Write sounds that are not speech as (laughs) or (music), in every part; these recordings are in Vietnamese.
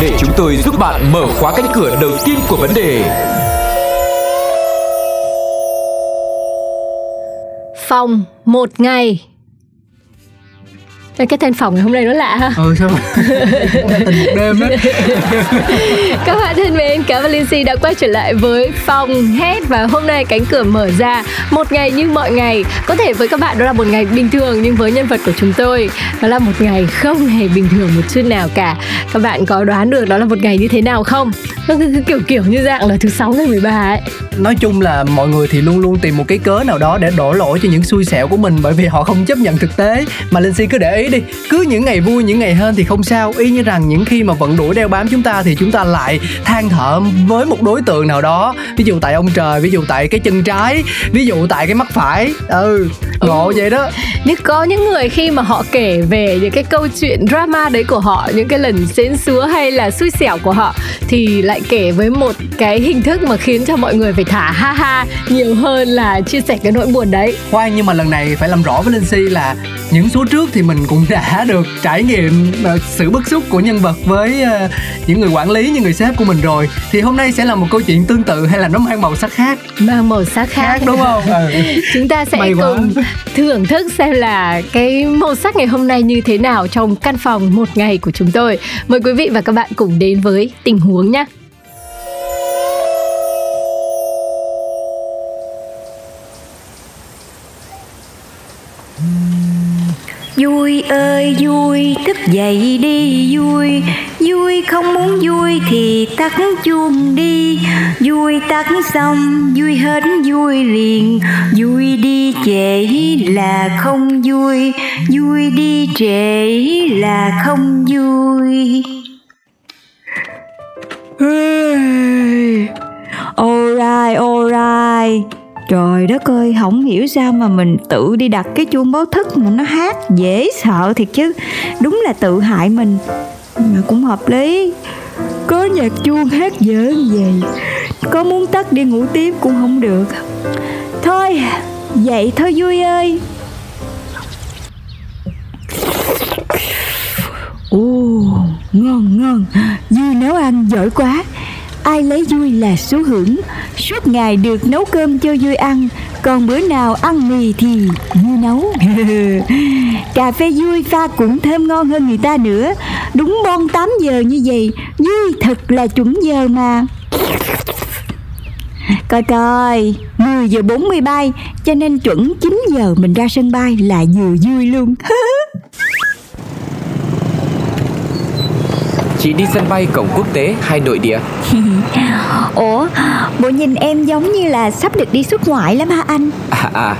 để chúng tôi giúp bạn mở khóa cánh cửa đầu tiên của vấn đề. Phòng, một ngày cái tên phòng ngày hôm nay nó lạ ha. Ừ sao (laughs) tình một đêm đó (laughs) các bạn thân mến cảm ơn Lindsay đã quay trở lại với phòng hết và hôm nay cánh cửa mở ra. Một ngày như mọi ngày. Có thể với các bạn đó là một ngày bình thường nhưng với nhân vật của chúng tôi đó là một ngày không hề bình thường một chút nào cả. Các bạn có đoán được đó là một ngày như thế nào không? Nó cứ, kiểu kiểu như dạng là thứ sáu ngày 13 ấy. Nói chung là mọi người thì luôn luôn tìm một cái cớ nào đó để đổ lỗi cho những xui xẻo của mình bởi vì họ không chấp nhận thực tế. Mà Lindsay cứ để ý đi. Cứ những ngày vui những ngày hên thì không sao. Y như rằng những khi mà vận đuổi đeo bám chúng ta thì chúng ta lại than thở với một đối tượng nào đó. Ví dụ tại ông trời ví dụ tại cái chân trái ví dụ tại cái mắt phải. Ừ ngộ ừ. vậy đó. Nhưng có những người khi mà họ kể về những cái câu chuyện drama đấy của họ những cái lần xến xúa hay là xui xẻo của họ thì lại kể với một cái hình thức mà khiến cho mọi người phải thả ha ha nhiều hơn là chia sẻ cái nỗi buồn đấy. Khoan nhưng mà lần này phải làm rõ với linh si là những số trước thì mình cũng đã được trải nghiệm uh, sự bức xúc của nhân vật với uh, những người quản lý như người sếp của mình rồi. Thì hôm nay sẽ là một câu chuyện tương tự hay là nó mang màu sắc khác? Mang màu sắc khác, khác đúng không? Ừ. (laughs) chúng ta sẽ cùng thưởng thức xem là cái màu sắc ngày hôm nay như thế nào trong căn phòng một ngày của chúng tôi. Mời quý vị và các bạn cùng đến với tình huống nhé Vui ơi vui thức dậy đi vui. Vui không muốn vui thì tắt chuông đi. Vui tắt xong vui hết vui liền. Vui đi trễ là không vui. Vui đi trễ là không vui. Alright, alright Trời đất ơi, không hiểu sao mà mình tự đi đặt cái chuông báo thức mà nó hát dễ sợ thiệt chứ. Đúng là tự hại mình. Mà cũng hợp lý. Có nhạc chuông hát dở vậy Có muốn tắt đi ngủ tiếp cũng không được. Thôi, vậy thôi vui ơi. Ồ, ngon ngon. Vui nấu ăn giỏi quá ai lấy vui là số hưởng. Suốt ngày được nấu cơm cho vui ăn. Còn bữa nào ăn mì thì vui nấu. (laughs) Cà phê vui pha cũng thơm ngon hơn người ta nữa. Đúng bon 8 giờ như vậy, vui thật là chuẩn giờ mà. Coi coi 10 giờ 40 bay, Cho nên chuẩn 9 giờ mình ra sân bay là vừa vui luôn. (laughs) Chị đi sân bay cổng quốc tế hay nội địa? (laughs) Ủa, bộ nhìn em giống như là sắp được đi xuất ngoại lắm hả anh? À à,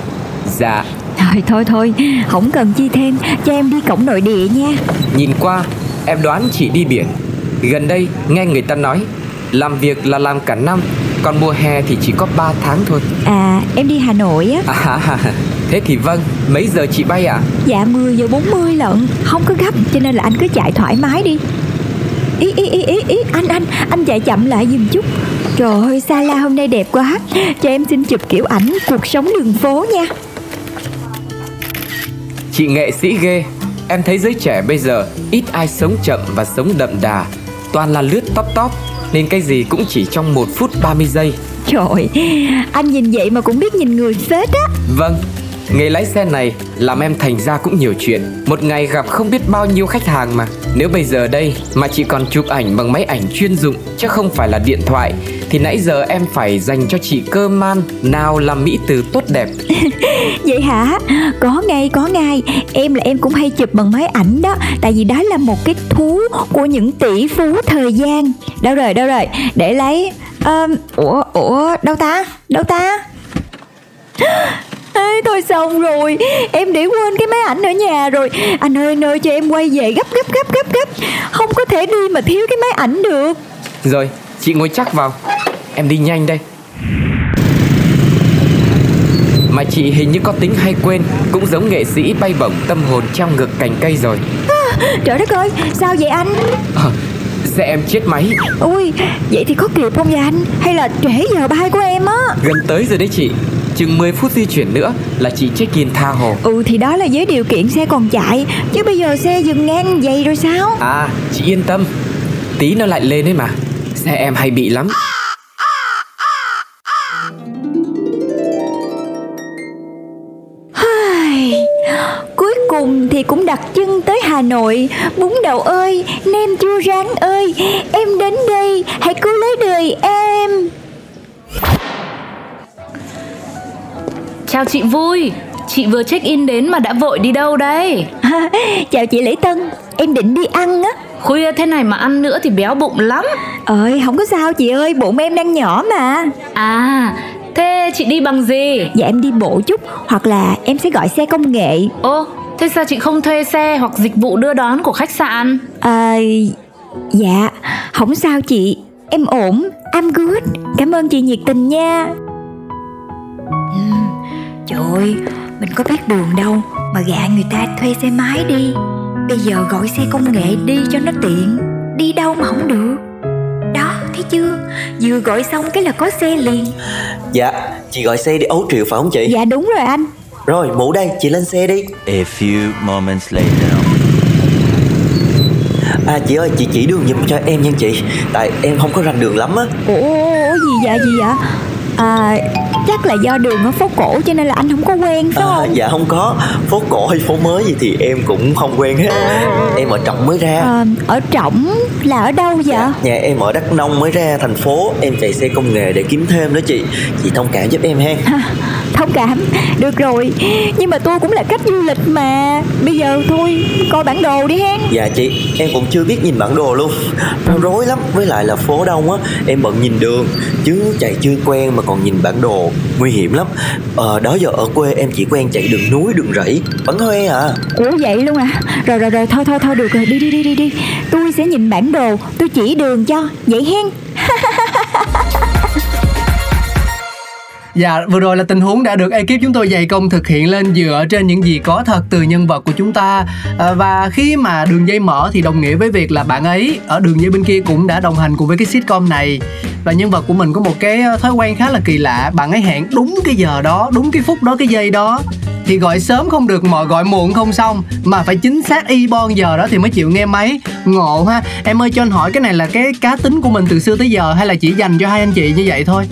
dạ Thôi thôi thôi, không cần chi thêm, cho em đi cổng nội địa nha Nhìn qua, em đoán chị đi biển Gần đây, nghe người ta nói Làm việc là làm cả năm Còn mùa hè thì chỉ có 3 tháng thôi À, em đi Hà Nội á à, Thế thì vâng, mấy giờ chị bay ạ? À? Dạ 10 giờ 40 lận Không có gấp, cho nên là anh cứ chạy thoải mái đi ý ý ý ý ý anh anh anh chạy chậm lại giùm chút. Trời ơi Sala hôm nay đẹp quá. Cho em xin chụp kiểu ảnh cuộc sống đường phố nha. Chị nghệ sĩ ghê. Em thấy giới trẻ bây giờ ít ai sống chậm và sống đậm đà. Toàn là lướt top top nên cái gì cũng chỉ trong một phút 30 giây. Trời, anh nhìn vậy mà cũng biết nhìn người phết á. Vâng, Nghề lái xe này làm em thành ra cũng nhiều chuyện. Một ngày gặp không biết bao nhiêu khách hàng mà nếu bây giờ đây mà chị còn chụp ảnh bằng máy ảnh chuyên dụng Chứ không phải là điện thoại Thì nãy giờ em phải dành cho chị cơ man Nào làm mỹ từ tốt đẹp. (laughs) Vậy hả? Có ngay có ngay. Em là em cũng hay chụp bằng máy ảnh đó Tại vì đó là một cái thú của những tỷ phú thời gian. Đâu rồi đâu rồi? Để lấy um, Ủa ủa đâu ta? Đâu ta? Ê, thôi xong rồi. Em để quên cái máy ảnh ở nhà rồi. Anh ơi nơi cho em quay về gấp gấp gấp gấp gấp. Không có thể đi mà thiếu cái máy ảnh được. Rồi chị ngồi chắc vào. Em đi nhanh đây. Mà chị hình như có tính hay quên Cũng giống nghệ sĩ bay bổng tâm hồn trong ngực cành cây rồi. Trời đất ơi sao vậy anh? À, Xe em chết máy. Ui vậy thì có kịp không vậy anh? Hay là trễ giờ bay của em á? Gần tới rồi đấy chị Chừng 10 phút di chuyển nữa là chị check-in tha hồ. Ừ thì đó là với điều kiện xe còn chạy. Chứ bây giờ xe dừng ngang vậy rồi sao? À chị yên tâm. Tí nó lại lên ấy mà. Xe em hay bị lắm. Cuối cùng thì cũng đặt chân tới Hà Nội. Bún đậu ơi, nem chua rán ơi Em đến đây, hãy cứu lấy đời em Chào chị Vui. Chị vừa check in đến mà đã vội đi đâu đấy (laughs) Chào chị Lễ Tân. Em định đi ăn á. Khuya thế này mà ăn nữa thì béo bụng lắm. Ơi không có sao chị ơi Bụng em đang nhỏ mà. À Thế chị đi bằng gì? Dạ em đi bộ chút Hoặc là em sẽ gọi xe công nghệ. Ô Thế sao chị không thuê xe hoặc dịch vụ đưa đón của khách sạn? À, dạ Không sao chị. Em ổn. I'm good. Cảm ơn chị nhiệt tình nha Trời ơi Mình có biết đường đâu Mà gạ người ta thuê xe máy đi. Bây giờ gọi xe công nghệ đi cho nó tiện Đi đâu mà không được. Đó thấy chưa? Vừa gọi xong cái là có xe liền. Dạ, chị gọi xe đi ấu triệu phải không chị? Dạ đúng rồi anh. Rồi, mũ đây, chị lên xe đi. A few moments later. À chị ơi, chị chỉ đường giùm cho em nha chị. Tại em không có rành đường lắm á. Ủa, ủa gì vậy gì vậy À chắc là do đường ở phố cổ cho nên là anh không có quen phải à, không? Dạ không có. Phố cổ hay phố mới gì thì em cũng không quen hết. Em ở Trọng mới ra. À, Ở Trọng là ở đâu vậy? Nhà em ở Đắk Nông mới ra thành phố. Em chạy xe công nghề để kiếm thêm đó chị. Chị thông cảm giúp em ha Thông cảm. Được rồi. Nhưng mà tôi cũng là khách du lịch mà. Bây giờ thôi coi bản đồ đi hen. Dạ chị Em cũng chưa biết nhìn bản đồ luôn. Nó rối lắm Với lại là phố đông á Em bận nhìn đường. Chứ chạy chưa quen mà còn nhìn bản đồ Nguy hiểm lắm. Ờ đó giờ ở quê em chỉ quen chạy đường núi đường rẫy Bắn hoe à. Ủa vậy luôn à? Rồi rồi rồi thôi thôi thôi được rồi. Đi đi đi đi đi. Tôi sẽ nhìn bản đồ Tôi chỉ đường cho. Vậy hen Dạ, vừa rồi là tình huống đã được ekip chúng tôi dày công thực hiện lên dựa trên những gì có thật từ nhân vật của chúng ta. À, Và khi mà đường dây mở thì đồng nghĩa với việc là bạn ấy ở đường dây bên kia cũng đã đồng hành cùng với cái sitcom này. Và nhân vật của mình có một cái ờ, thói quen khá là kỳ lạ Bạn ấy hẹn đúng cái giờ đó, đúng cái phút đó, cái giây đó. Thì gọi sớm không được mà gọi muộn không xong mà phải chính xác y bon giờ đó thì mới chịu nghe máy. Ngộ ha. Em ơi cho anh hỏi cái này là cái cá tính của mình từ xưa tới giờ hay là chỉ dành cho hai anh chị như vậy thôi?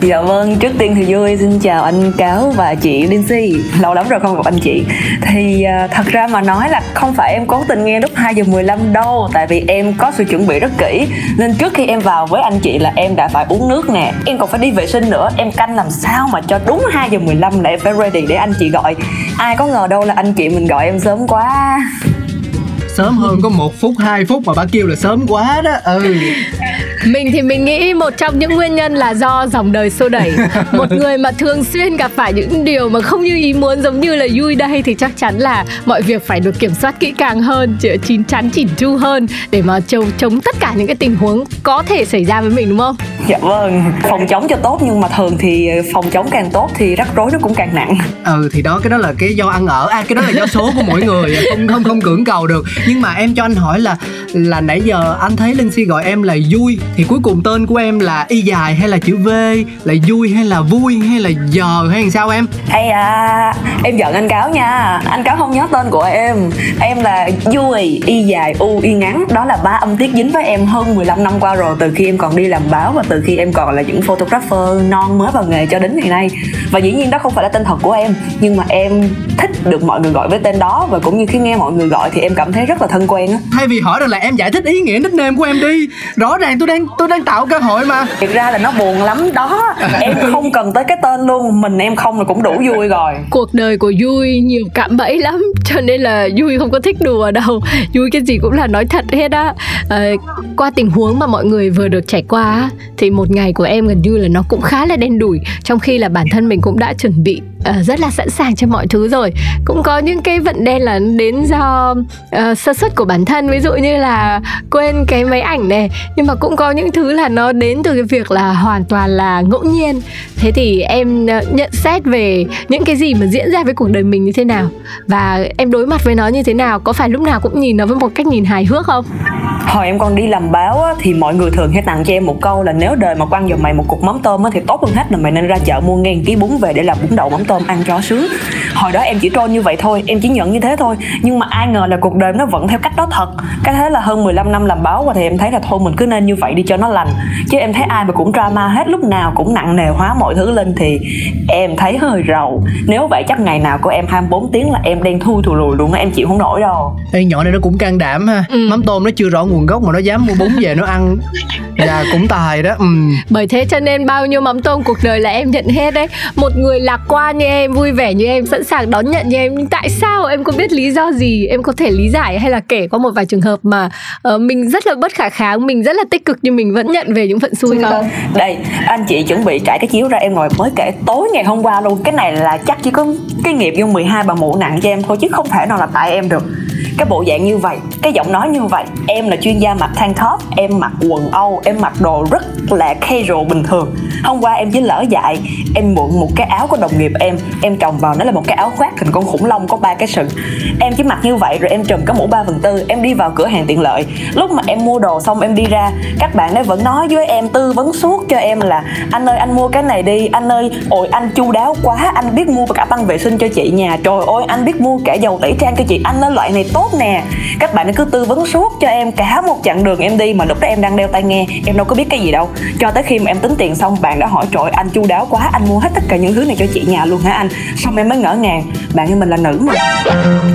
Dạ vâng, trước tiên thì vui xin chào anh Cáo và chị Lindsay Lâu lắm rồi không gặp anh chị. Thì uh, thật ra mà nói là không phải em cố tình nghe lúc 2 giờ 15 đâu Tại vì em có sự chuẩn bị rất kỹ. Nên trước khi em vào với anh chị là em đã phải uống nước nè Em còn phải đi vệ sinh nữa. Em canh làm sao mà cho đúng 2 giờ 15 là em phải ready để anh chị gọi. Ai có ngờ đâu là anh chị mình gọi em sớm quá. Sớm hơn có một phút 2 phút mà bà kêu là sớm quá đó. Ừ (laughs) mình thì mình nghĩ một trong những nguyên nhân là do dòng đời xô đẩy. (laughs) Một người mà thường xuyên gặp phải những điều mà không như ý muốn giống như là vui đây thì chắc chắn là mọi việc phải được kiểm soát kỹ càng hơn chín chắn chỉn chu hơn để mà chống chống tất cả những cái tình huống có thể xảy ra với mình đúng không? Dạ vâng phòng chống cho tốt nhưng mà thường thì phòng chống càng tốt thì rắc rối nó cũng càng nặng. Ừ thì đó cái đó là cái do ăn ở. À cái đó là do số của mỗi người không không không cưỡng cầu được. Nhưng mà em cho anh hỏi là là nãy giờ anh thấy linh si gọi em là vui thì cuối cùng tên của em là y dài hay là chữ v là vui hay là vui hay là giờ hay làm sao em? Ây à em giận anh cáo nha. Anh cáo không nhớ tên của em. Em là vui y dài u y ngắn. Đó là ba âm tiết dính với em hơn 15 năm qua rồi từ khi em còn đi làm báo và từ khi em còn là những photographer non mới vào nghề cho đến ngày nay. Và dĩ nhiên đó không phải là tên thật của em nhưng mà em thích được mọi người gọi với tên đó. Và cũng như khi nghe mọi người gọi thì em cảm thấy rất là thân quen á. Thay vì hỏi rằng là em giải thích ý nghĩa nickname của em đi rõ ràng tôi đang tôi đang tạo cơ hội mà. Thực ra là nó buồn lắm. Đó (laughs) em không cần tới cái tên luôn. Mình em không là cũng đủ vui rồi. Cuộc đời của vui nhiều cạm bẫy lắm cho nên là vui không có thích đùa đâu. Vui cái gì cũng là nói thật hết á. À, qua tình huống mà mọi người vừa được trải qua thì một ngày của em gần như là nó cũng khá là đen đủi trong khi là bản thân mình cũng đã chuẩn bị uh, rất là sẵn sàng cho mọi thứ rồi. Cũng có những cái vận đen là đến do uh, sơ suất của bản thân ví dụ như là quên cái máy ảnh này. Nhưng mà cũng có những thứ là nó đến từ cái việc là hoàn toàn là ngẫu nhiên. Thế thì em uh, nhận xét về những cái gì mà diễn ra với cuộc đời mình như thế nào? Và em đối mặt với nó như thế nào? Có phải lúc nào cũng nhìn nó với một cách nhìn hài hước không? Hồi em còn đi làm báo á, thì mọi người thường hay tặng cho em một câu là nếu đời mà quăng vào mày một cục mắm tôm á, thì tốt hơn hết là mày nên ra chợ mua ngàn ký bún về để làm bún đậu mắm tôm ăn cho sướng. Hồi đó em chỉ trôn như vậy thôi em chỉ nhận như thế thôi. Nhưng mà ai ngờ là cuộc đời nó vẫn theo cách đó thật. Cái thế là hơn 15 năm làm báo và thì em thấy là thôi mình cứ nên như vậy đi cho nó lành. Chứ em thấy ai mà cũng drama hết lúc nào cũng nặng nề hóa mọi thứ lên thì em thấy hơi rầu. Nếu vậy chắc ngày nào của em 24 tiếng là em đang thui thù lùi luôn em chịu không nổi đâu. Ê, nhỏ này nó cũng can đảm ha. Ừ. mắm tôm nó chưa rõ nguồn gốc mà nó dám mua bún về nó ăn. Là cũng tài đó ừ. bởi thế cho nên bao nhiêu mắm tôm cuộc đời là em nhận hết đấy. Một người lạc quan như em vui vẻ như em sẵn sàng đón nhận như em. Nhưng tại sao em có biết lý do gì? Em có thể lý giải hay là kể qua một vài trường hợp mà uh, mình rất là bất khả kháng mình rất là tích cực nhưng mình vẫn nhận về những phận xui không? Đây anh chị chuẩn bị trải cái chiếu ra em ngồi mới kể tối ngày hôm qua luôn. Cái này là chắc chỉ có cái nghiệp vô 12 bà mụ nặng cho em thôi chứ không thể nào là tại em được. Cái bộ dạng như vậy cái giọng nói như vậy em là chuyên gia mặc thang top em mặc quần âu em mặc đồ rất là casual bình thường. Hôm qua em chỉ lỡ dại em mượn một cái áo của đồng nghiệp em em. Trồng vào nó là một cái áo khoác hình con khủng long có ba cái sừng. Em chỉ mặc như vậy rồi em trùm cái mũ ba phần tư, em đi vào cửa hàng tiện lợi. Lúc mà em mua đồ xong em đi ra, các bạn ấy vẫn nói với em, tư vấn suốt cho em là, anh ơi, anh mua cái này đi. Anh ơi, ôi, anh chu đáo quá. Anh biết mua cả băng vệ sinh cho chị nhà. Trời ơi, anh biết mua cả dầu tẩy trang cho chị. Anh nói loại này tốt nè. Các bạn ấy cứ tư vấn suốt cho em cả một chặng đường em đi mà lúc đó em đang đeo tai nghe, em đâu có biết cái gì đâu. Cho tới khi mà em tính tiền xong, bạn đã hỏi, trời anh chu đáo quá. Anh mua hết tất cả những thứ này cho chị nhà luôn hả anh? Xong em mới ngỡ ngàng, bạn ơi mình là nữ mà.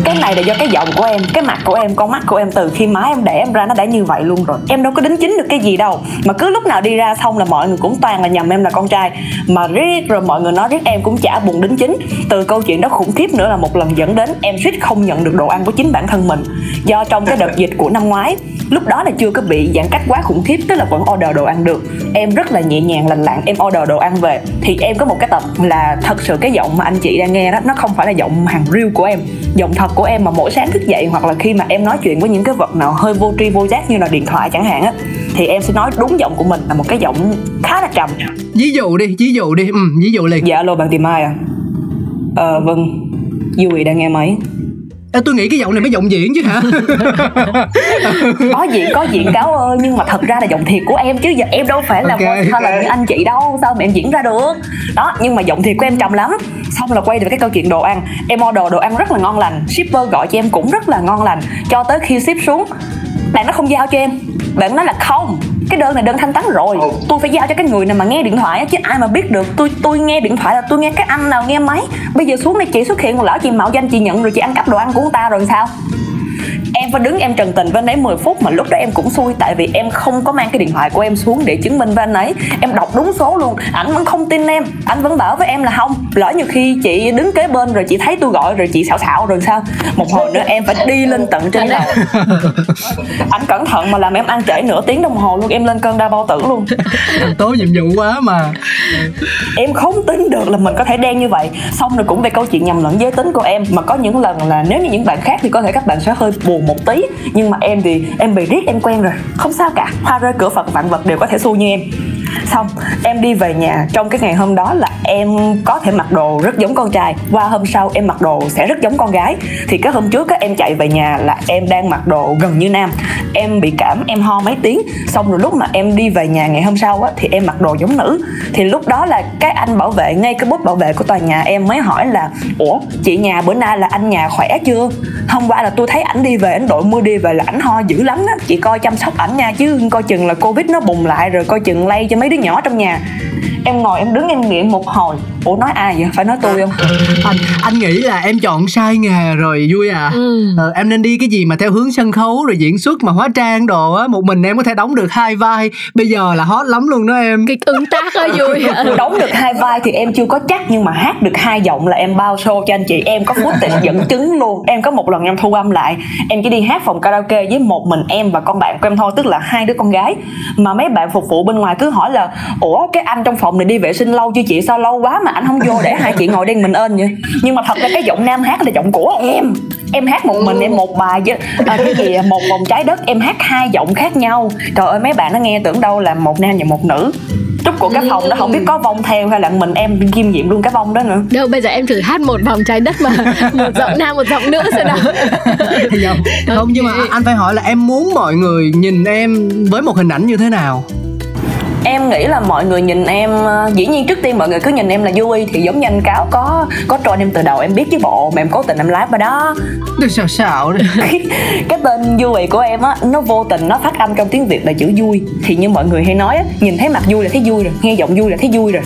Cái này là do cái giọng của em, cái mặt của em, con mắt của em, từ khi má em đẻ em ra nó đã như vậy luôn rồi. Em đâu có đính chính được cái gì đâu. Mà cứ lúc nào đi ra xong là mọi người cũng toàn là nhầm em là con trai. Mà riết rồi mọi người nói riết em cũng chả buồn đính chính. Từ câu chuyện đó khủng khiếp nữa là một lần dẫn đến em suýt không nhận được đồ ăn của chính bản thân mình. Do trong cái đợt dịch của năm ngoái, lúc đó là chưa có bị giãn cách quá khủng khiếp, tức là vẫn order đồ ăn được. Em rất là nhẹ nhàng, lành lặn, em order đồ ăn về. Thì em có một cái tập là thật sự cái giọng mà anh chị đang nghe đó nó không phải là giọng hàng real của em. Giọng thật của em mà mỗi sáng thức dậy hoặc là khi mà em nói chuyện với những cái vật nào hơi vô tri vô giác như là điện thoại chẳng hạn á thì em sẽ nói đúng giọng của mình là một cái giọng khá là trầm. Ví dụ đi ví dụ đi ừ, ví dụ liền. Dạ alo bạn tìm ai à? Ờ vâng. Dùi đang nghe máy Ê, tôi nghĩ cái giọng này mới giọng diễn chứ hả? (laughs) Có diễn có diễn cáo ơi nhưng mà thật ra là giọng thiệt của em chứ giờ em đâu phải là Ok, voice talent ok. như anh chị đâu sao mà em diễn ra được? Đó nhưng mà giọng thiệt của em trầm lắm. Xong là quay về cái câu chuyện đồ ăn. Em order đồ ăn rất là ngon lành. Shipper gọi cho em cũng rất là ngon lành. Cho tới khi ship xuống bạn nó không giao cho em. Bạn nói là không cái đơn này đơn thanh toán rồi. Tôi phải giao cho cái người nào mà nghe điện thoại á, chứ ai mà biết được. Tôi tôi nghe điện thoại là tôi nghe cái anh nào nghe máy. Bây giờ xuống đây chị xuất hiện một lỡ chị mạo danh chị nhận rồi chị ăn cắp đồ ăn của người ta rồi sao em phải đứng em trần tình với anh ấy 10 phút mà lúc đó em cũng xui tại vì em không có mang cái điện thoại của em xuống để chứng minh với anh ấy. Em đọc đúng số luôn ảnh vẫn không tin em. Anh vẫn bảo với em là không lỡ nhiều khi chị đứng kế bên rồi chị thấy tôi gọi rồi chị xạo xạo rồi sao? Một hồi nữa em phải đi lên tận trên đầu (laughs) anh cẩn thận mà làm em ăn trễ nửa tiếng đồng hồ luôn em lên cơn đau bao tử luôn. Tố nhiệm vụ quá mà. Em không tin được là mình có thể đen như vậy. Xong rồi cũng về câu chuyện nhầm lẫn giới tính của em. Mà có những lần là nếu như những bạn khác thì có thể các bạn sẽ hơi buồn một tí. Nhưng mà em thì, em bị riết, em quen rồi. Không sao cả. Hoa rơi, cửa phật, vạn vật đều có thể xu như em xong em đi về nhà trong cái ngày hôm đó là em có thể mặc đồ rất giống con trai. Qua hôm sau em mặc đồ sẽ rất giống con gái. Thì cái hôm trước á, em chạy về nhà là em đang mặc đồ gần như nam. Em bị cảm em ho mấy tiếng. Xong rồi lúc mà em đi về nhà ngày hôm sau á, thì em mặc đồ giống nữ. Thì lúc đó là cái anh bảo vệ ngay cái bút bảo vệ của tòa nhà em mới hỏi là ủa chị nhà bữa nay là anh nhà khỏe chưa? Hôm qua là tôi thấy ảnh đi về ảnh đội mưa đi về là ảnh ho dữ lắm á. Chị coi chăm sóc ảnh nha chứ coi chừng là covid nó bùng lại rồi coi chừng lây cho mấy mấy đứa nhỏ trong nhà. Em ngồi em đứng em nghĩ một hồi ủa nói ai vậy? Phải nói tôi không? Anh anh nghĩ là em chọn sai nghề rồi vui à. Ừ. ờ, em nên đi cái gì mà theo hướng sân khấu rồi diễn xuất mà hóa trang đồ á một mình em có thể đóng được hai vai. Bây giờ là hot lắm luôn đó em. Kịch ứng tác ơi vui (laughs) đóng được hai vai thì em chưa có chắc nhưng mà hát được hai giọng là em bao show cho anh chị. Em có footage dẫn chứng luôn. Em có một lần em thu âm lại. Em chỉ đi hát phòng karaoke với một mình em và con bạn của em thôi tức là hai đứa con gái. Mà mấy bạn phục vụ bên ngoài cứ hỏi là ủa cái anh trong phòng này đi vệ sinh lâu chưa chị? Sao lâu quá mà anh không vô để hai chị ngồi đen mình ơn vậy? Nhưng mà thật ra cái giọng nam hát là giọng của em. Em hát một mình em một bài với à, cái gì một vòng trái đất em hát hai giọng khác nhau. Trời ơi mấy bạn nó nghe tưởng đâu là một nam và một nữ. Trúc của cái phòng đó không biết có vong theo hay là mình em kiêm nhiệm luôn cái vong đó nữa. Đâu bây giờ em thử hát một vòng trái đất mà (laughs) một giọng nam một giọng nữ xem nào. Không, không nhưng mà anh phải hỏi là em muốn mọi người nhìn em với một hình ảnh như thế nào em nghĩ là mọi người nhìn em ờ, dĩ nhiên trước tiên mọi người cứ nhìn em là vui thì giống như anh cáo có có tròn em từ đầu em biết chứ bộ mà em cố tình em lái vào đó. Được xạo xạo cái tên vui của em á nó vô tình nó phát âm trong tiếng việt là chữ vui. Thì như mọi người hay nói á nhìn thấy mặt vui là thấy vui rồi nghe giọng vui là thấy vui rồi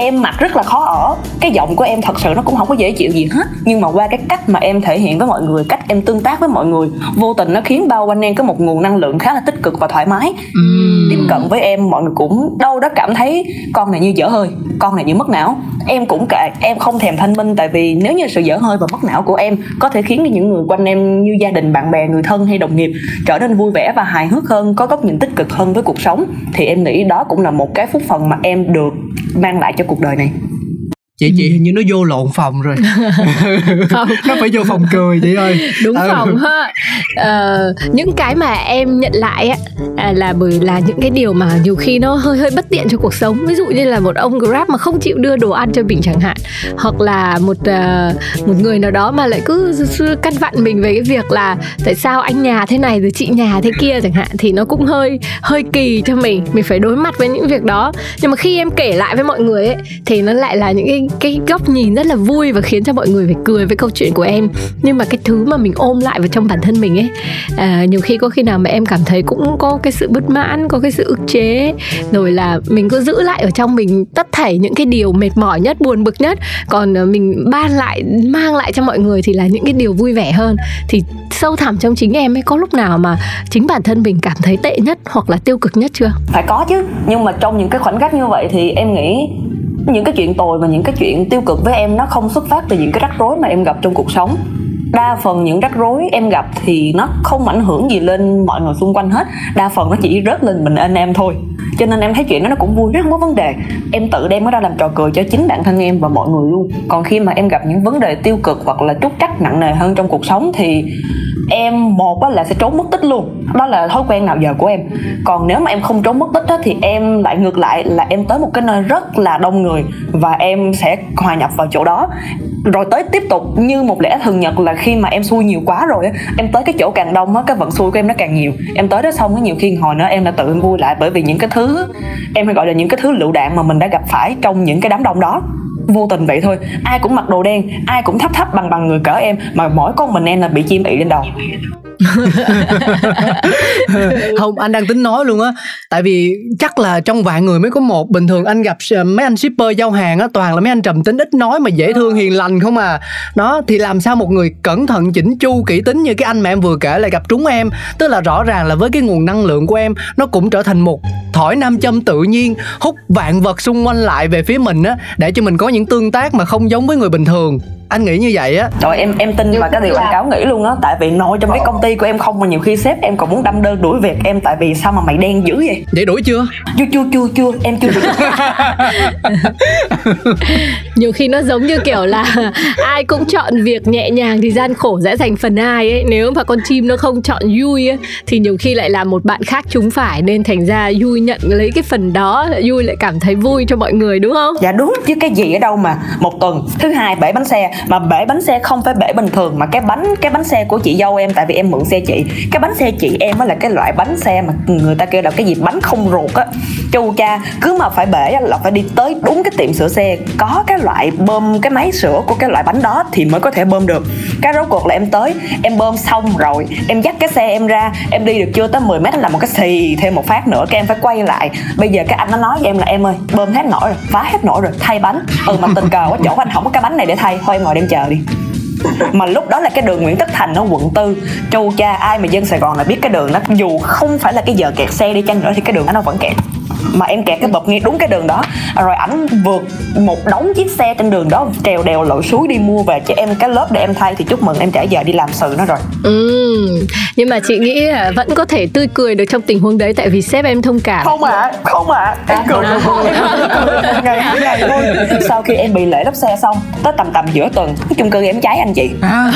em mặt rất là khó ở. Cái giọng của em thật sự nó cũng không có dễ chịu gì hết. Nhưng mà qua cái cách mà em thể hiện với mọi người cách em tương tác với mọi người vô tình nó khiến bao quanh em có một nguồn năng lượng khá là tích cực và thoải mái. Uhm. tiếp cận với em mọi người cũng đâu đó cảm thấy con này như dở hơi con này như mất não. Em cũng kệ em không thèm thanh minh tại vì nếu như sự dở hơi và mất não của em có thể khiến những người quanh em như gia đình bạn bè người thân hay đồng nghiệp trở nên vui vẻ và hài hước hơn có góc nhìn tích cực hơn với cuộc sống thì em nghĩ đó cũng là một cái phúc phần mà em được mang lại cho cuộc đời này chị chị hình như nó vô lộn phòng rồi. (laughs) Không (laughs) nó phải vô phòng cười chị ơi. Đúng ừ. phòng ha. Ờ, những cái mà em nhận lại á à, là bởi là những cái điều mà nhiều khi nó hơi hơi bất tiện cho cuộc sống. Ví dụ như là một ông grab mà không chịu đưa đồ ăn cho mình chẳng hạn. Hoặc là một uh, một người nào đó mà lại cứ căn vặn mình về cái việc là tại sao anh nhà thế này rồi chị nhà thế kia? chẳng hạn thì nó cũng hơi hơi kỳ cho mình. Mình phải đối mặt với những việc đó. Nhưng mà khi em kể lại với mọi người ấy thì nó lại là những cái cái góc nhìn rất là vui và khiến cho mọi người phải cười với câu chuyện của em. Nhưng mà cái thứ mà mình ôm lại vào trong bản thân mình ấy à, nhiều khi có khi nào mà em cảm thấy cũng có cái sự bất mãn có cái sự ức chế. Rồi là mình cứ giữ lại ở trong mình tất thảy những cái điều mệt mỏi nhất buồn bực nhất. Còn à, mình ban lại mang lại cho mọi người thì là những cái điều vui vẻ hơn. Thì sâu thẳm trong chính em ấy có lúc nào mà chính bản thân mình cảm thấy tệ nhất hoặc là tiêu cực nhất chưa? Phải có chứ. Nhưng mà trong những cái khoảnh khắc như vậy thì em nghĩ những cái chuyện tồi và những cái chuyện tiêu cực với em nó không xuất phát từ những cái rắc rối mà em gặp trong cuộc sống đa phần những rắc rối em gặp thì nó không ảnh hưởng gì lên mọi người xung quanh hết. Đa phần nó chỉ rớt lên mình anh em thôi. Cho nên em thấy chuyện đó nó cũng vui rất không có vấn đề. Em tự đem nó ra làm trò cười cho chính bản thân em và mọi người luôn. Còn khi mà em gặp những vấn đề tiêu cực hoặc là trúc trắc nặng nề hơn trong cuộc sống thì em một là sẽ trốn mất tích luôn. Đó là thói quen nào giờ của em. Còn nếu mà em không trốn mất tích đó, thì em lại ngược lại là em tới một cái nơi rất là đông người và em sẽ hòa nhập vào chỗ đó rồi tới tiếp tục như một lẽ thường nhật là khi mà em xui nhiều quá rồi á, em tới cái chỗ càng đông á, cái vận xui của em nó càng nhiều. Em tới đó xong có nhiều khi hồi nữa em đã tự em vui lại bởi vì những cái thứ, em hay gọi là những cái thứ lựu đạn mà mình đã gặp phải trong những cái đám đông đó. Vô tình vậy thôi, ai cũng mặc đồ đen, ai cũng thấp thấp bằng bằng người cỡ em, mà mỗi con mình em là bị chim ị lên đầu. (laughs) không, anh đang tính nói luôn á. Tại vì chắc là trong vài người mới có một. Bình thường anh gặp ờ, mấy anh shipper giao hàng á, toàn là mấy anh trầm tính, ít nói mà dễ thương, hiền lành không à. Nó thì làm sao một người cẩn thận chỉnh chu, kỹ tính như cái anh mà em vừa kể lại gặp trúng em. Tức là rõ ràng là với cái nguồn năng lượng của em, nó cũng trở thành một thỏi nam châm tự nhiên, hút vạn vật xung quanh lại về phía mình á, để cho mình có những tương tác mà không giống với người bình thường anh nghĩ như vậy á. Rồi em em tin vào cái điều anh cáo nghĩ luôn á. Tại vì nội trong cái công ty của em không mà nhiều khi sếp em còn muốn đâm đơn đuổi việc em. Tại vì sao mà mày đen dữ vậy? Vậy đuổi chưa? Chưa chưa chưa chưa. Em chưa được (laughs) nhiều khi nó giống như kiểu là (laughs) ai cũng chọn việc nhẹ nhàng thì gian khổ sẽ thành phần ai ấy. Nếu mà con chim nó không chọn vui ấy, thì nhiều khi lại là một bạn khác chúng phải. Nên thành ra vui nhận lấy cái phần đó vui lại cảm thấy vui cho mọi người đúng không? Dạ đúng chứ cái gì ở đâu mà một tuần thứ hai bể bánh xe mà bể bánh xe không phải bể bình thường mà cái bánh cái bánh xe của chị dâu em, tại vì em mượn xe chị. Cái bánh xe chị em á là cái loại bánh xe mà người ta kêu là cái gì? Bánh không ruột á. Chu cha, cứ mà phải bể là phải đi tới đúng cái tiệm sửa xe, có cái loại bơm, cái máy sửa của cái loại bánh đó thì mới có thể bơm được. Cái rốt cuộc là em tới, em bơm xong rồi, em dắt cái xe em ra, em đi được chưa tới 10 mét là một cái xì thêm một phát nữa, cái em phải quay lại. Bây giờ cái anh nó nói với em là, em ơi, bơm hết nổi rồi, phá hết nổi rồi, thay bánh. Ừ mà tình cờ quá, chỗ anh không có cái bánh này để thay, thôi em ngồi đem chờ đi. Mà lúc đó là cái đường Nguyễn Tất Thành nó quận tư. Châu cha ai mà dân Sài Gòn là biết cái đường đó. Dù không phải là cái giờ kẹt xe đi chăng nữa thì cái đường đó nó vẫn kẹt mà em kẹt cái bập ngay đúng cái đường đó. Rồi ảnh vượt một đống chiếc xe trên đường đó trèo đèo lội suối đi mua về cho em cái lớp để em thay. Thì chúc mừng em trễ giờ đi làm sự nó rồi. Ừ, nhưng mà chị nghĩ là vẫn có thể tươi cười được trong tình huống đấy tại vì sếp em thông cảm. không ạ à, không ạ. À. em cười được vui (laughs) ngày ngày thôi. Sau khi em bị lễ lắp xe xong tới tầm tầm giữa tuần cái chung cư em cháy anh chị. À,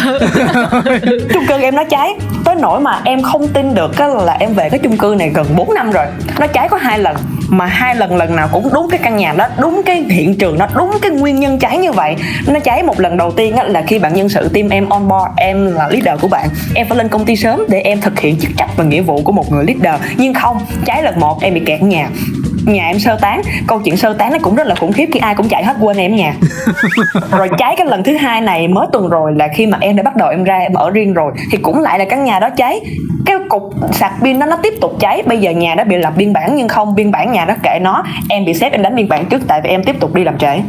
chung cư em nó cháy. Tới nỗi mà em không tin được cái là em về cái chung cư này gần 4 năm rồi. Nó cháy có hai lần mà hai lần lần nào cũng đúng cái căn nhà đó đúng cái hiện trường đó đúng cái nguyên nhân cháy như vậy. Nó cháy một lần đầu tiên á, là khi bạn nhân sự team em on board em là leader của bạn. Em phải lên công ty sớm để em thực hiện chức trách và nghĩa vụ của một người leader. Nhưng không cháy lần một em bị kẹt nhà nhà em sơ tán. Câu chuyện sơ tán nó cũng rất là khủng khiếp khi ai cũng chạy hết quên em nhà (laughs) rồi cháy cái lần thứ hai này mới tuần rồi là khi mà em đã bắt đầu em ra em ở riêng rồi thì cũng lại là căn nhà đó cháy. Cái cục sạc pin đó nó tiếp tục cháy. Bây giờ nhà đã bị lập biên bản nhưng không biên bản nhà đó kệ nó. Em bị sếp em đánh biên bản trước tại vì em tiếp tục đi làm trễ.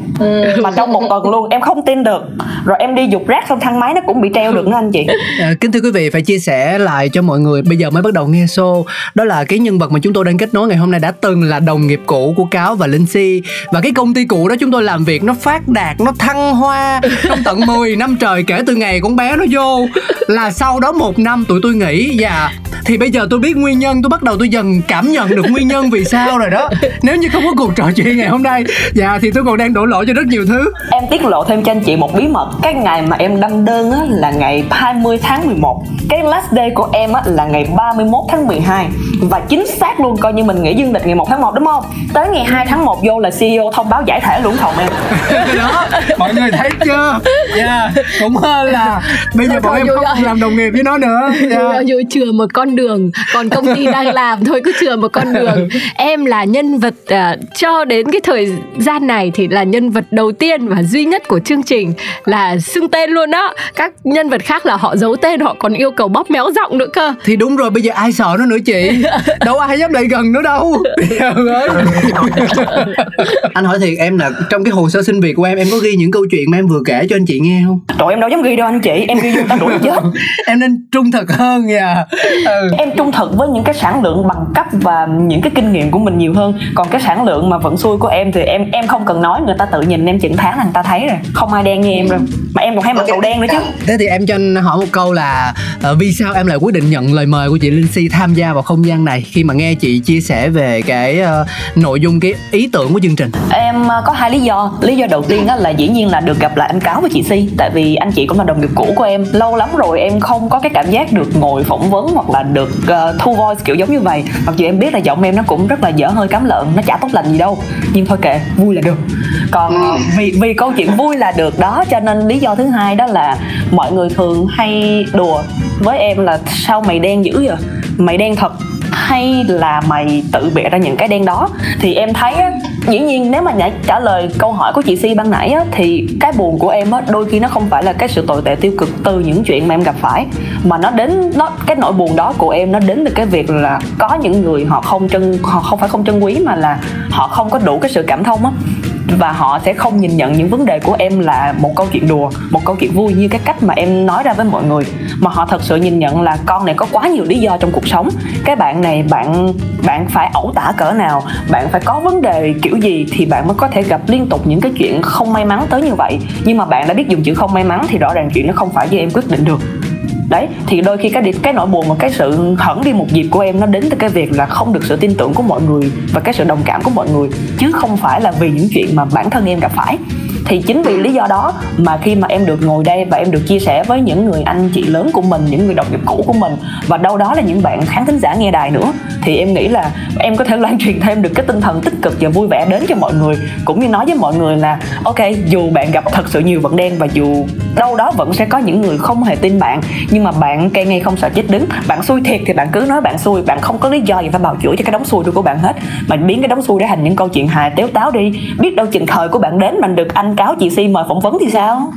Mà trong một tuần luôn em không tin được. Rồi em đi dục rác xong thang máy nó cũng bị treo được nữa anh chị. À, kính thưa quý vị phải chia sẻ lại cho mọi người. Bây giờ mới bắt đầu nghe show. Đó là cái nhân vật mà chúng tôi đang kết nối ngày hôm nay đã từng là đồng nghiệp cũ của cáo và linh si. Và cái công ty cũ đó chúng tôi làm việc nó phát đạt nó thăng hoa trong tận 10 năm trời kể từ ngày con bé nó vô là sau đó một năm tụi tôi nghỉ. Và thì bây giờ tôi biết nguyên nhân tôi bắt đầu tôi dần cảm nhận được nguyên nhân vì sao rồi đó. Nếu như không có cuộc trò chuyện ngày hôm nay dạ thì tôi còn đang đổ lỗi cho rất nhiều thứ. Em tiết lộ thêm cho anh chị một bí mật. Cái ngày mà em đăng đơn á, là ngày 20 tháng 11 cái last day của em á, là ngày 31 tháng 12 và chính xác luôn coi như mình nghỉ dương lịch ngày 1 tháng 1 đúng không? Tới ngày 2 tháng 1 vô là CEO thông báo giải thể luôn phòng em. Đó. Mọi người thấy chưa? Dạ cũng hơn là bây giờ bọn em không rồi. làm đồng nghiệp với nó nữa. Dạ. Rồi chừa một con đường. Còn công ty đang làm thôi cứ chừa một con đường. Em là nhân vật à, cho đến cái thời gian này thì là nhân vật đầu tiên và duy nhất của chương trình là xưng tên luôn đó các nhân vật khác là họ giấu tên họ còn yêu cầu bóp méo giọng nữa cơ. Thì đúng rồi bây giờ ai sợ nó nữa chị? (laughs) Đâu ai dám lại gần nữa đâu. Trời ơi. Anh hỏi thiệt em là trong cái hồ sơ xin việc của em em có ghi những câu chuyện mà em vừa kể cho anh chị nghe không? Trời em đâu dám ghi đâu anh chị em ghi vô người ta đuổi chết. (laughs) Em nên trung thực hơn nha. Ừ. em trung thực với những cái sản lượng bằng cấp và những cái kinh nghiệm của mình nhiều hơn. Còn cái sản lượng mà vận xui của em thì em em không cần nói người ta tự nhìn em chừng tháng là người ta thấy rồi. Không ai đen như em đâu. Mà em còn hay mặc đồ đen nữa chứ. Thế thì em cho anh hỏi một câu là ờ, vì sao em lại quyết định nhận lời mời của chị Linh Si tham gia vào không gian này? Khi mà nghe chị chia sẻ về cái ờ, nội dung cái ý tưởng của chương trình? Em ờ, có hai lý do. Lý do đầu tiên á là dĩ nhiên là được gặp lại anh cáo với chị si tại vì anh chị cũng là đồng nghiệp cũ của em. Lâu lắm rồi em không có cái cảm giác được ngồi phỏng vấn hoặc là được uh, thu voice kiểu giống như vậy. Mặc dù em biết là giọng em nó cũng rất là dở hơi cám lợn nó chả tốt lành gì đâu. Nhưng thôi kệ vui là được. Còn vì vì câu chuyện vui là được đó cho nên lý do thứ hai đó là mọi người thường hay đùa với em là sao mày đen dữ vậy? Mày đen thật hay là mày tự bịa ra những cái đen đó? Thì em thấy á, dĩ nhiên nếu mà nhảy trả lời câu hỏi của chị Si ban nãy á, thì cái buồn của em á, đôi khi nó không phải là cái sự tồi tệ tiêu cực từ những chuyện mà em gặp phải, mà nó đến, nó, cái nỗi buồn đó của em nó đến từ cái việc là có những người họ không trân họ không phải không trân quý mà là họ không có đủ cái sự cảm thông á và họ sẽ không nhìn nhận những vấn đề của em là một câu chuyện đùa, một câu chuyện vui như cái cách mà em nói ra với mọi người. Mà họ thật sự nhìn nhận là con này có quá nhiều lý do trong cuộc sống. Cái bạn này, bạn bạn phải ẩu tả cỡ nào, bạn phải có vấn đề kiểu gì thì bạn mới có thể gặp liên tục những cái chuyện không may mắn tới như vậy. Nhưng mà bạn đã biết dùng chữ không may mắn thì rõ ràng chuyện nó không phải do em quyết định được đấy, thì đôi khi cái cái nỗi buồn và cái sự hẳn đi một dịp của em nó đến từ cái việc là không được sự tin tưởng của mọi người và cái sự đồng cảm của mọi người, chứ không phải là vì những chuyện mà bản thân em gặp phải. Thì chính vì lý do đó mà khi mà em được ngồi đây và em được chia sẻ với những người anh chị lớn của mình, những người đồng nghiệp cũ của mình, và đâu đó là những bạn khán thính giả nghe đài nữa, thì em nghĩ là em có thể (laughs) lan truyền thêm được cái tinh thần tích cực và vui vẻ đến cho mọi người, cũng như nói với mọi người là, ok, dù bạn gặp thật sự nhiều vận đen và dù đâu đó vẫn sẽ có những người không hề tin bạn, nhưng mà bạn cây ngay không sợ chết đứng. Bạn xui thiệt thì bạn cứ nói bạn xui, bạn không có lý do gì phải bào chữa cho cái đống xui của bạn hết. Mà biến cái đống xui để thành những câu chuyện hài téo táo đi. Biết đâu chừng thời của bạn đến, mình được anh cáo chị si mời phỏng vấn thì sao?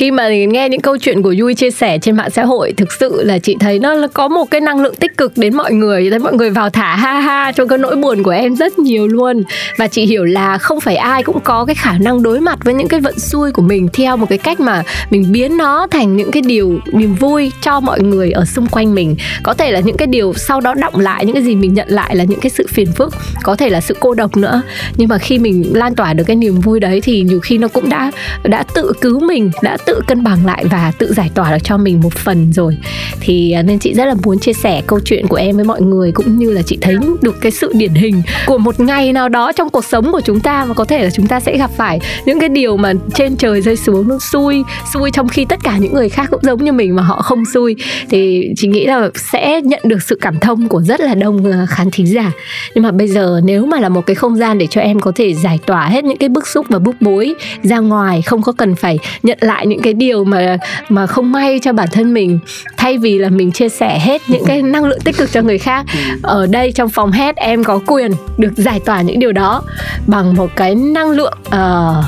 Khi mà nghe những câu chuyện của Yui chia sẻ trên mạng xã hội, thực sự là chị thấy nó có một cái năng lượng tích cực đến mọi người, thấy mọi người vào thả ha ha cho cái nỗi buồn của em rất nhiều luôn. Và chị hiểu là không phải ai cũng có cái khả năng đối mặt với những cái vận xui của mình theo một cái cách mà mình biến nó thành những cái điều niềm vui cho mọi người ở xung quanh mình. Có thể là những cái điều sau đó động lại, những cái gì mình nhận lại là những cái sự phiền phức, có thể là sự cô độc nữa. Nhưng mà khi mình lan tỏa được cái niềm vui đấy thì nhiều khi nó cũng đã đã tự cứu mình, đã tự tự cân bằng lại và tự giải tỏa được cho mình một phần rồi. Thì à, nên chị rất là muốn chia sẻ câu chuyện của em với mọi người cũng như là chị thấy được cái sự điển hình của một ngày nào đó trong cuộc sống của chúng ta và có thể là chúng ta sẽ gặp phải những cái điều mà trên trời rơi xuống nó xui xui trong khi tất cả những người khác cũng giống như mình mà họ không xui. Thì chị nghĩ là sẽ nhận được sự cảm thông của rất là đông à, khán thính giả. Nhưng mà bây giờ nếu mà là một cái không gian để cho em có thể giải tỏa hết những cái bức xúc và bức bối ra ngoài, không có cần phải nhận lại những cái điều mà mà không may cho bản thân mình thay vì là mình chia sẻ hết những cái năng lượng tích cực cho người khác. Ở đây trong phòng hết em có quyền được giải tỏa những điều đó bằng một cái năng lượng uh,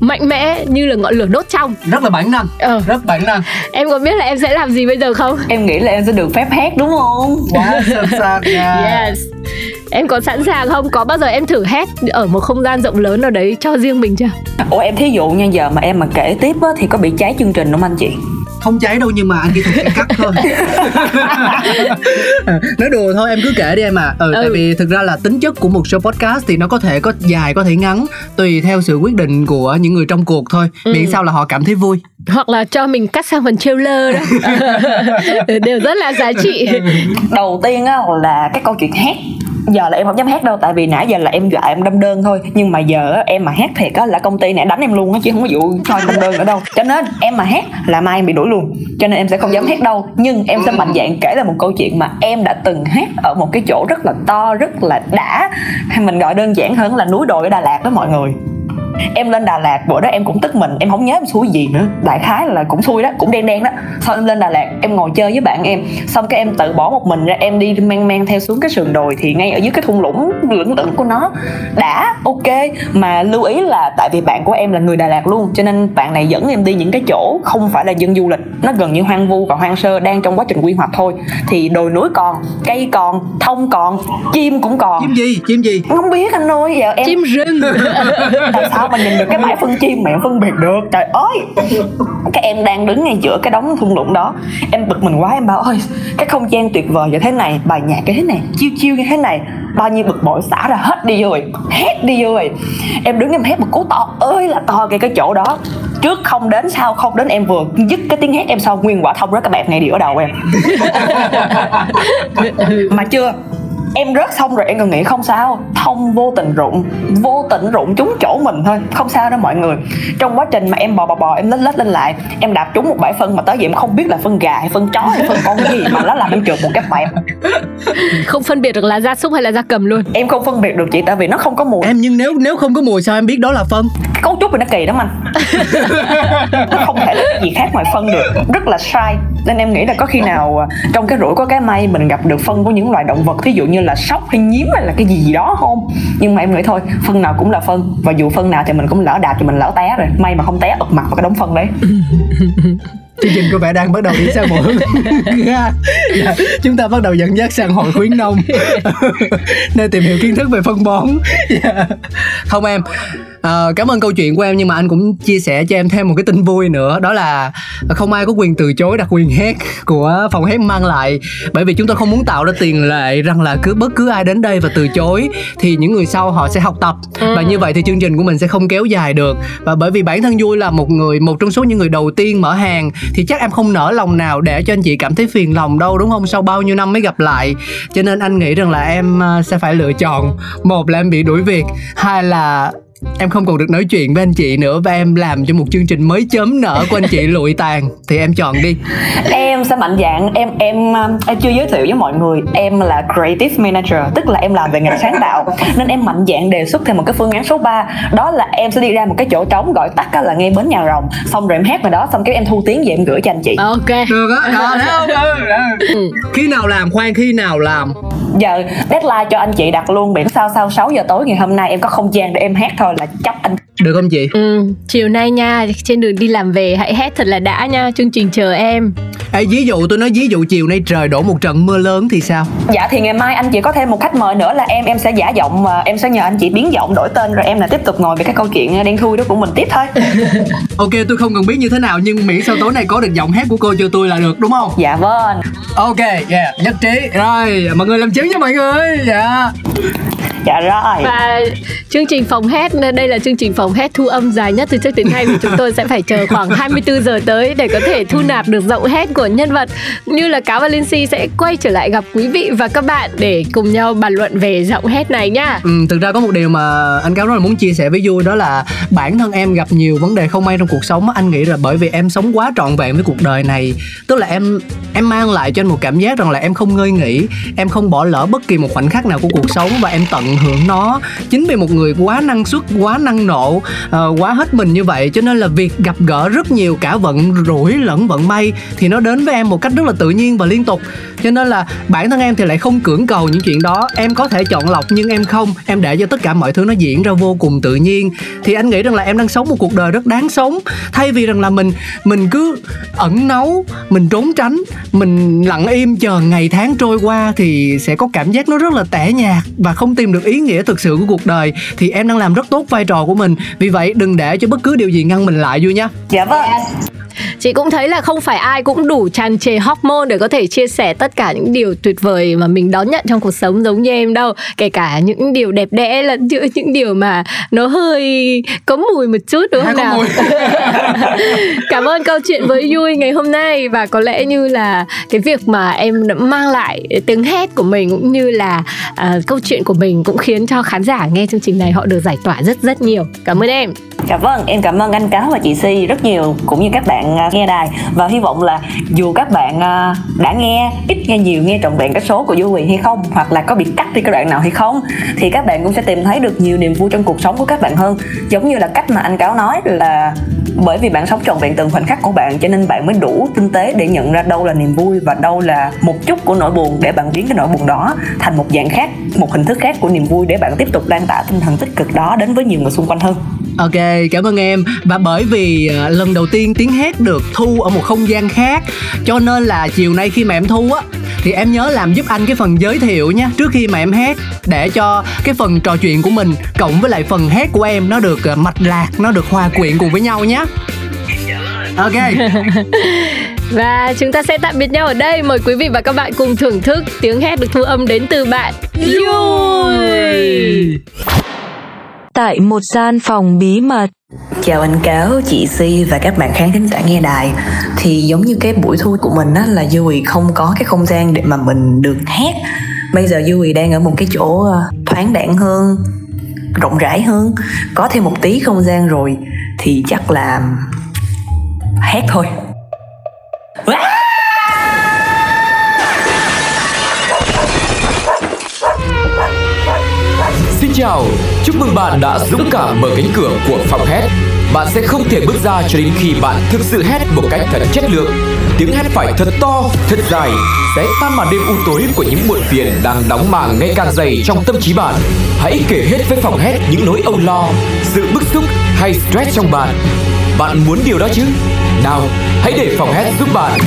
mạnh mẽ như là ngọn lửa đốt trong. Rất là bản năng. Ờ. rất bản năng. Em có biết là em sẽ làm gì bây giờ không? Em nghĩ là em sẽ được phép hát đúng không? Quá yes. Em có sẵn sàng không? Có bao giờ em thử hét ở một không gian rộng lớn nào đấy cho riêng mình chưa? Ủa em thí dụ nha giờ mà em mà kể tiếp á, thì có bị cháy chương trình không anh chị không cháy đâu nhưng mà anh chỉ thuật sẽ cắt thôi. (laughs) Nói đùa thôi em cứ kể đi em à ừ, ừ. tại vì thực ra là tính chất của một show podcast thì nó có thể có dài có thể ngắn tùy theo sự quyết định của những người trong cuộc thôi. Ừ. miễn sao là họ cảm thấy vui. Hoặc là cho mình cắt sang phần trailer đó. (laughs) Đều rất là giá trị. Đầu tiên á là cái câu chuyện hát giờ là em không dám hát đâu, tại vì nãy giờ là em dọa em đâm đơn thôi. Nhưng mà giờ em mà hát thiệt á, là công ty này đánh em luôn á, chứ không có vụ thôi đâm đơn nữa đâu. Cho nên em mà hát là mai em bị đuổi luôn. Cho nên em sẽ không dám hát đâu. Nhưng em sẽ mạnh dạn kể là một câu chuyện mà em đã từng hát ở một cái chỗ rất là to, rất là đã. Hay mình gọi đơn giản hơn là núi đồi ở Đà Lạt đó mọi người em lên Đà Lạt bữa đó em cũng tức mình em không nhớ em xui gì nữa. Đại khái là cũng xui đó cũng đen đen đó. Sau em lên Đà Lạt em ngồi chơi với bạn em. Xong cái em tự bỏ một mình ra em đi men men theo xuống cái sườn đồi thì ngay ở dưới cái thung lũng lưỡng lửng của nó. Đã ok. Mà lưu ý là tại vì bạn của em là người Đà Lạt luôn cho nên bạn này dẫn em đi những cái chỗ không phải là dân du lịch. Nó gần như hoang vu và hoang sơ đang trong quá trình quy hoạch thôi. Thì đồi núi còn cây còn thông còn chim cũng còn. Chim gì? Chim gì? Không biết anh ơi giờ em chim rừng. (laughs) Tại sao mà nhìn được cái bãi phân chim em phân biệt được. Trời ơi! Cái em đang đứng ngay giữa cái đống thung lũng đó. Em bực mình quá em bảo ơi cái không gian tuyệt vời như thế này bài nhạc như thế này chiêu chiêu như thế này bao nhiêu bực bội xả ra hết đi rồi hét đi rồi. Em đứng em hét một cú to ơi là to cái cái chỗ đó. Trước không đến sau không đến em vừa dứt cái tiếng hét em sau nguyên quả thông rất cái bẹp này đi ở đầu em. (laughs) Mà chưa em rớt xong rồi em còn nghĩ không sao. Thông vô tình rụng vô tình rụng trúng chỗ mình thôi. Không sao đâu mọi người. Trong quá trình mà em bò bò bò em lết lết lên lại em đạp trúng một bãi phân mà tới vậy em không biết là phân gà hay phân chó hay phân con gì mà nó làm em trượt một cái bẹp không phân biệt được là gia súc hay là gia cầm luôn. Em không phân biệt được chị tại vì nó không có mùi. Em nhưng nếu nếu không có mùi sao em biết đó là phân? Cấu trúc thì nó kỳ lắm anh. (laughs) Nó không thể là gì khác ngoài phân được. Rất là sai nên em nghĩ là có khi nào à, trong cái rủi có cái may mình gặp được phân của những loài động vật ví dụ như là sóc hay nhím hay là cái gì gì đó không? Nhưng mà em nghĩ thôi, phân nào cũng là phân. Và dù phân nào thì mình cũng lỡ đạp thì mình lỡ té rồi. May mà không té, ập mặt vào cái đống phân đấy. (laughs) Chương trình có vẻ đang bắt đầu đi sang một hướng (laughs) chúng ta bắt đầu dẫn dắt sang hội khuyến nông. (laughs) Nơi tìm hiểu kiến thức về phân bón. Không em à, cảm ơn câu chuyện của em nhưng mà anh cũng chia sẻ cho em thêm một cái tin vui nữa đó là không ai có quyền từ chối đặc quyền hét của phòng hét mang lại. Bởi vì chúng tôi không muốn tạo ra tiền lệ rằng là cứ bất cứ ai đến đây và từ chối thì những người sau họ sẽ học tập. Và như vậy thì chương trình của mình sẽ không kéo dài được. Và bởi vì bản thân vui là một người một trong số những người đầu tiên mở hàng thì chắc em không nở lòng nào để cho anh chị cảm thấy phiền lòng đâu đúng không? Sau bao nhiêu năm mới gặp lại. Cho nên anh nghĩ rằng là em ờ, sẽ phải lựa chọn một là em bị đuổi việc hai là em không còn được nói chuyện với anh chị nữa và em làm cho một chương trình mới chớm nở của anh chị (laughs) lụi tàn. Thì em chọn đi. Em sẽ mạnh dạng em em um, em chưa giới thiệu với mọi người em là creative manager tức là em làm về ngành sáng tạo. Nên em mạnh dạng đề xuất thêm một cái phương án số 3 đó là em sẽ đi ra một cái chỗ trống gọi tắt là ngay bến nhà rồng xong rồi em hát vào đó xong cái em thu tiếng về em gửi cho anh chị. Ok. Được á đó không ừ. khi nào làm khoan khi nào làm? Giờ deadline cho anh chị đặt luôn biển sao sau 6 giờ tối ngày hôm nay em có không gian để em hát thôi là chấp anh được không chị Ừ, chiều nay nha, trên đường đi làm về hãy hét thật là đã nha, chương trình chờ em. Ê, ví dụ tôi nói ví dụ chiều nay trời đổ một trận mưa lớn thì sao Dạ thì ngày mai anh chị có thêm một khách mời nữa là em em sẽ giả giọng mà em sẽ nhờ anh chị biến giọng đổi tên rồi em là tiếp tục ngồi về cái câu chuyện đen thui đó của mình tiếp thôi. (laughs) ok tôi không cần biết như thế nào nhưng miễn sao tối nay có được giọng hát của cô cho tôi là được đúng không Dạ vâng. ok yeah nhất trí rồi mọi người làm chứng cho mọi người dạ Dạ rồi. Và chương trình phòng hét đây là chương trình phòng hét thu âm dài nhất từ trước đến nay và chúng tôi sẽ phải chờ khoảng 24 giờ tới để có thể thu nạp được giọng hét của nhân vật như là Cáo và Linh Si sẽ quay trở lại gặp quý vị và các bạn để cùng nhau bàn luận về giọng hét này nha. Ừ, thực ra có một điều mà anh cáo rất là muốn chia sẻ với vui đó là bản thân em gặp nhiều vấn đề không may trong cuộc sống anh nghĩ là bởi vì em sống quá trọn vẹn với cuộc đời này tức là em em mang lại cho anh một cảm giác rằng là em không ngơi nghỉ em không bỏ lỡ bất kỳ một khoảnh khắc nào của cuộc sống và em tận hưởng nó. Chính vì một người quá năng suất quá năng nộ uh, quá hết mình như vậy cho nên là việc gặp gỡ rất nhiều cả vận rủi lẫn vận may thì nó đến với em một cách rất là tự nhiên và liên tục cho nên là bản thân em thì lại không cưỡng cầu những chuyện đó. Em có thể chọn lọc nhưng em không. Em để cho tất cả mọi thứ nó diễn ra vô cùng tự nhiên. Thì anh nghĩ rằng là em đang sống một cuộc đời rất đáng sống. Thay vì rằng là mình mình cứ ẩn nấu mình trốn tránh, mình lặng im chờ ngày tháng trôi qua thì sẽ có cảm giác nó rất là tẻ nhạt và không tìm được ý nghĩa thực sự của cuộc đời. Thì em đang làm rất tốt vai trò của mình. Vì vậy đừng để cho bất cứ điều gì ngăn mình lại vui nha Dạ vâng. Chị cũng thấy là không phải ai cũng đủ tràn trề hormone để có thể chia sẻ tất cả những điều tuyệt vời mà mình đón nhận trong cuộc sống giống như em đâu. Kể cả những điều đẹp đẽ là những điều mà nó hơi có mùi một chút đúng không nào? (laughs) Cảm ơn câu chuyện với vui ngày hôm nay và có lẽ như là cái việc mà em đã mang lại tiếng hét của mình cũng như là uh, câu chuyện của mình cũng khiến cho khán giả nghe chương trình này họ được giải tỏa rất rất nhiều. Cảm ơn em. Dạ vâng, em cảm ơn anh Cáo và chị Si rất nhiều cũng như các bạn bạn à, nghe đài. Và hy vọng là dù các bạn à, đã nghe, ít nghe nhiều, nghe trọn vẹn cái số của Du quyền hay không, hoặc là có bị cắt đi cái đoạn nào hay không, thì các bạn cũng sẽ tìm thấy được nhiều niềm vui trong cuộc sống của các bạn hơn. Giống như là cách mà anh Cáo nói là bởi vì bạn sống trọn vẹn từng khoảnh khắc của bạn, cho nên bạn mới đủ tinh tế để nhận ra đâu là niềm vui và đâu là một chút của nỗi buồn để bạn biến cái nỗi buồn đó thành một dạng khác, một hình thức khác của niềm vui để bạn tiếp tục lan tỏa tinh thần tích cực đó đến với nhiều người xung quanh hơn. Ok, cảm ơn em. Và bởi vì uh, lần đầu tiên tiếng hát được thu ở một không gian khác Cho nên là chiều nay khi mà em thu á Thì em nhớ làm giúp anh cái phần giới thiệu nha. Trước khi mà em hát Để cho cái phần trò chuyện của mình Cộng với lại phần hát của em Nó được uh, mạch lạc, nó được hòa quyện cùng với nhau nhé Ok. (laughs) Và chúng ta sẽ tạm biệt nhau ở đây. Mời quý vị và các bạn cùng thưởng thức Tiếng hét được thu âm đến từ bạn. Vui Tại một gian phòng bí mật. Chào anh Cáo, chị Si và các bạn khán thính giả nghe đài. Thì giống như cái buổi thu của mình á là Dewey không có cái không gian để mà mình được hát. Bây giờ Dewey đang ở một cái chỗ ờ, thoáng đãng hơn Rộng rãi hơn. Có thêm một tí không gian rồi Thì chắc là hát thôi. Xin chào, chúc mừng bạn đã dũng cảm mở cánh cửa của phòng hét. Bạn sẽ không thể bước ra cho đến khi bạn thực sự hét một cách thật chất lượng. Tiếng hét phải thật to, thật dài, sẽ tan màn đêm u tối của những muộn phiền đang đóng màng ngày càng dày trong tâm trí bạn. Hãy kể hết với phòng hét những nỗi âu lo, sự bức xúc hay stress trong bạn. Bạn muốn điều đó chứ? Nào, hãy để phòng hét giúp bạn